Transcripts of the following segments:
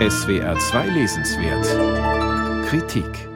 SWR 2 Lesenswert. Kritik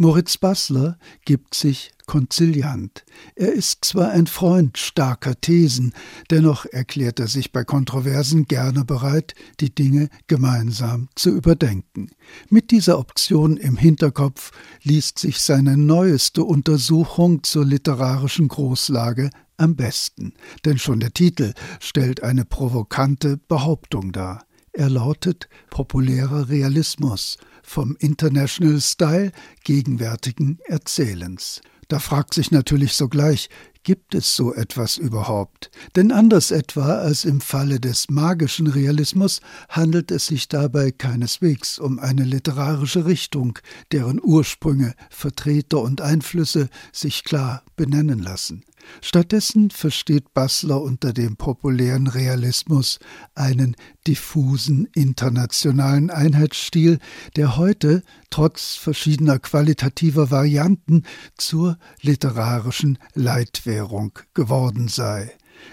Moritz Bassler gibt sich konziliant. Er ist zwar ein Freund starker Thesen, dennoch erklärt er sich bei Kontroversen gerne bereit, die Dinge gemeinsam zu überdenken. Mit dieser Option im Hinterkopf liest sich seine neueste Untersuchung zur literarischen Großlage am besten, denn schon der Titel stellt eine provokante Behauptung dar. Er lautet populärer Realismus vom International Style gegenwärtigen Erzählens. Da fragt sich natürlich sogleich, gibt es so etwas überhaupt? Denn anders etwa als im Falle des magischen Realismus handelt es sich dabei keineswegs um eine literarische Richtung, deren Ursprünge, Vertreter und Einflüsse sich klar benennen lassen. Stattdessen versteht Bassler unter dem populären Realismus einen diffusen internationalen Einheitsstil, der heute trotz verschiedener qualitativer Varianten zur literarischen Leitwährung geworden sei.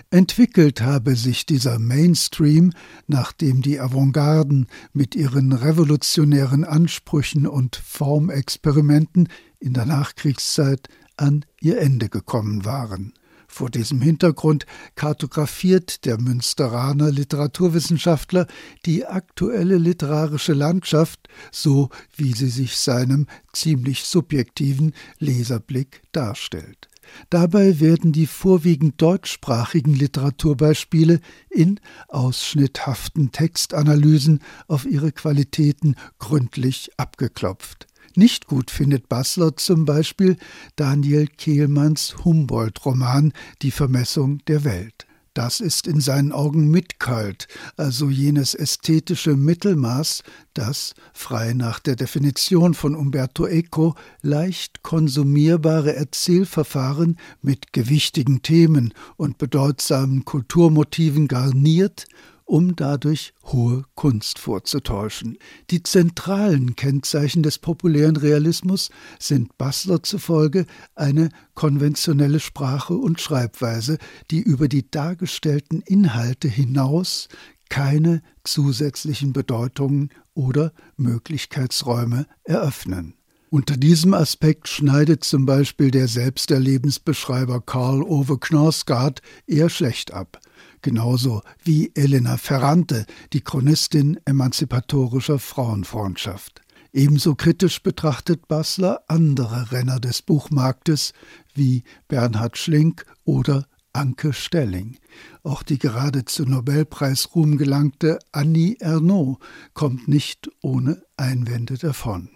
Entwickelt habe sich dieser Mainstream, nachdem die Avantgarden mit ihren revolutionären Ansprüchen und Formexperimenten in der Nachkriegszeit an ihr Ende gekommen waren. Vor diesem Hintergrund kartografiert der Münsteraner Literaturwissenschaftler die aktuelle literarische Landschaft, so wie sie sich seinem ziemlich subjektiven Leserblick darstellt. Dabei werden die vorwiegend deutschsprachigen Literaturbeispiele in ausschnitthaften Textanalysen auf ihre Qualitäten gründlich abgeklopft. Nicht gut findet Bassler zum Beispiel Daniel Kehlmanns Humboldt-Roman Die Vermessung der Welt. Das ist in seinen Augen mitkalt, also jenes ästhetische Mittelmaß, das, frei nach der Definition von Umberto Eco, leicht konsumierbare Erzählverfahren mit gewichtigen Themen und bedeutsamen Kulturmotiven garniert um dadurch hohe Kunst vorzutäuschen. Die zentralen Kennzeichen des populären Realismus sind Bassler zufolge eine konventionelle Sprache und Schreibweise, die über die dargestellten Inhalte hinaus keine zusätzlichen Bedeutungen oder Möglichkeitsräume eröffnen. Unter diesem Aspekt schneidet zum Beispiel der Selbsterlebensbeschreiber Karl Ove Knausgard eher schlecht ab genauso wie Elena Ferrante, die Chronistin emanzipatorischer Frauenfreundschaft. Ebenso kritisch betrachtet Bassler andere Renner des Buchmarktes wie Bernhard Schlink oder Anke Stelling. Auch die gerade zu Nobelpreisruhm gelangte Annie Ernaux kommt nicht ohne Einwände davon.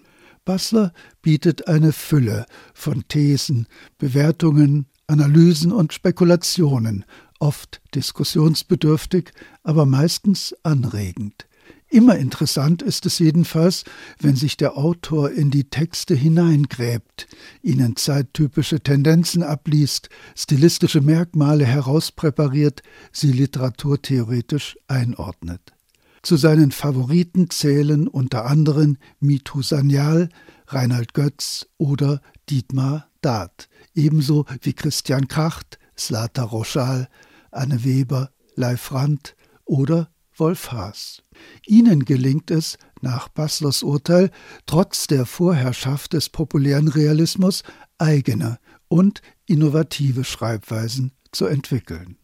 Bassler bietet eine Fülle von Thesen, Bewertungen, Analysen und Spekulationen oft diskussionsbedürftig, aber meistens anregend. Immer interessant ist es jedenfalls, wenn sich der Autor in die Texte hineingräbt, ihnen zeittypische Tendenzen abliest, stilistische Merkmale herauspräpariert, sie literaturtheoretisch einordnet. Zu seinen Favoriten zählen unter anderem Mitu Sanyal, Reinhard Götz oder Dietmar Dart, ebenso wie Christian Kracht, Slata Roschal, Anne Weber, Leif Randt oder Wolf Haas. Ihnen gelingt es, nach Basslers Urteil, trotz der Vorherrschaft des populären Realismus eigene und innovative Schreibweisen zu entwickeln.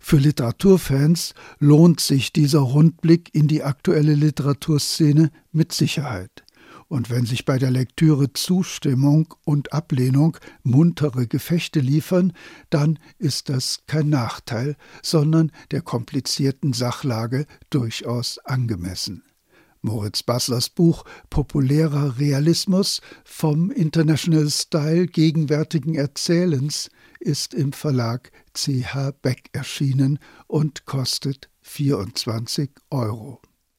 Für Literaturfans lohnt sich dieser Rundblick in die aktuelle Literaturszene mit Sicherheit und wenn sich bei der Lektüre Zustimmung und Ablehnung muntere Gefechte liefern, dann ist das kein Nachteil, sondern der komplizierten Sachlage durchaus angemessen. Moritz Basslers Buch Populärer Realismus vom International Style gegenwärtigen Erzählens ist im Verlag CH Beck erschienen und kostet 24 Euro.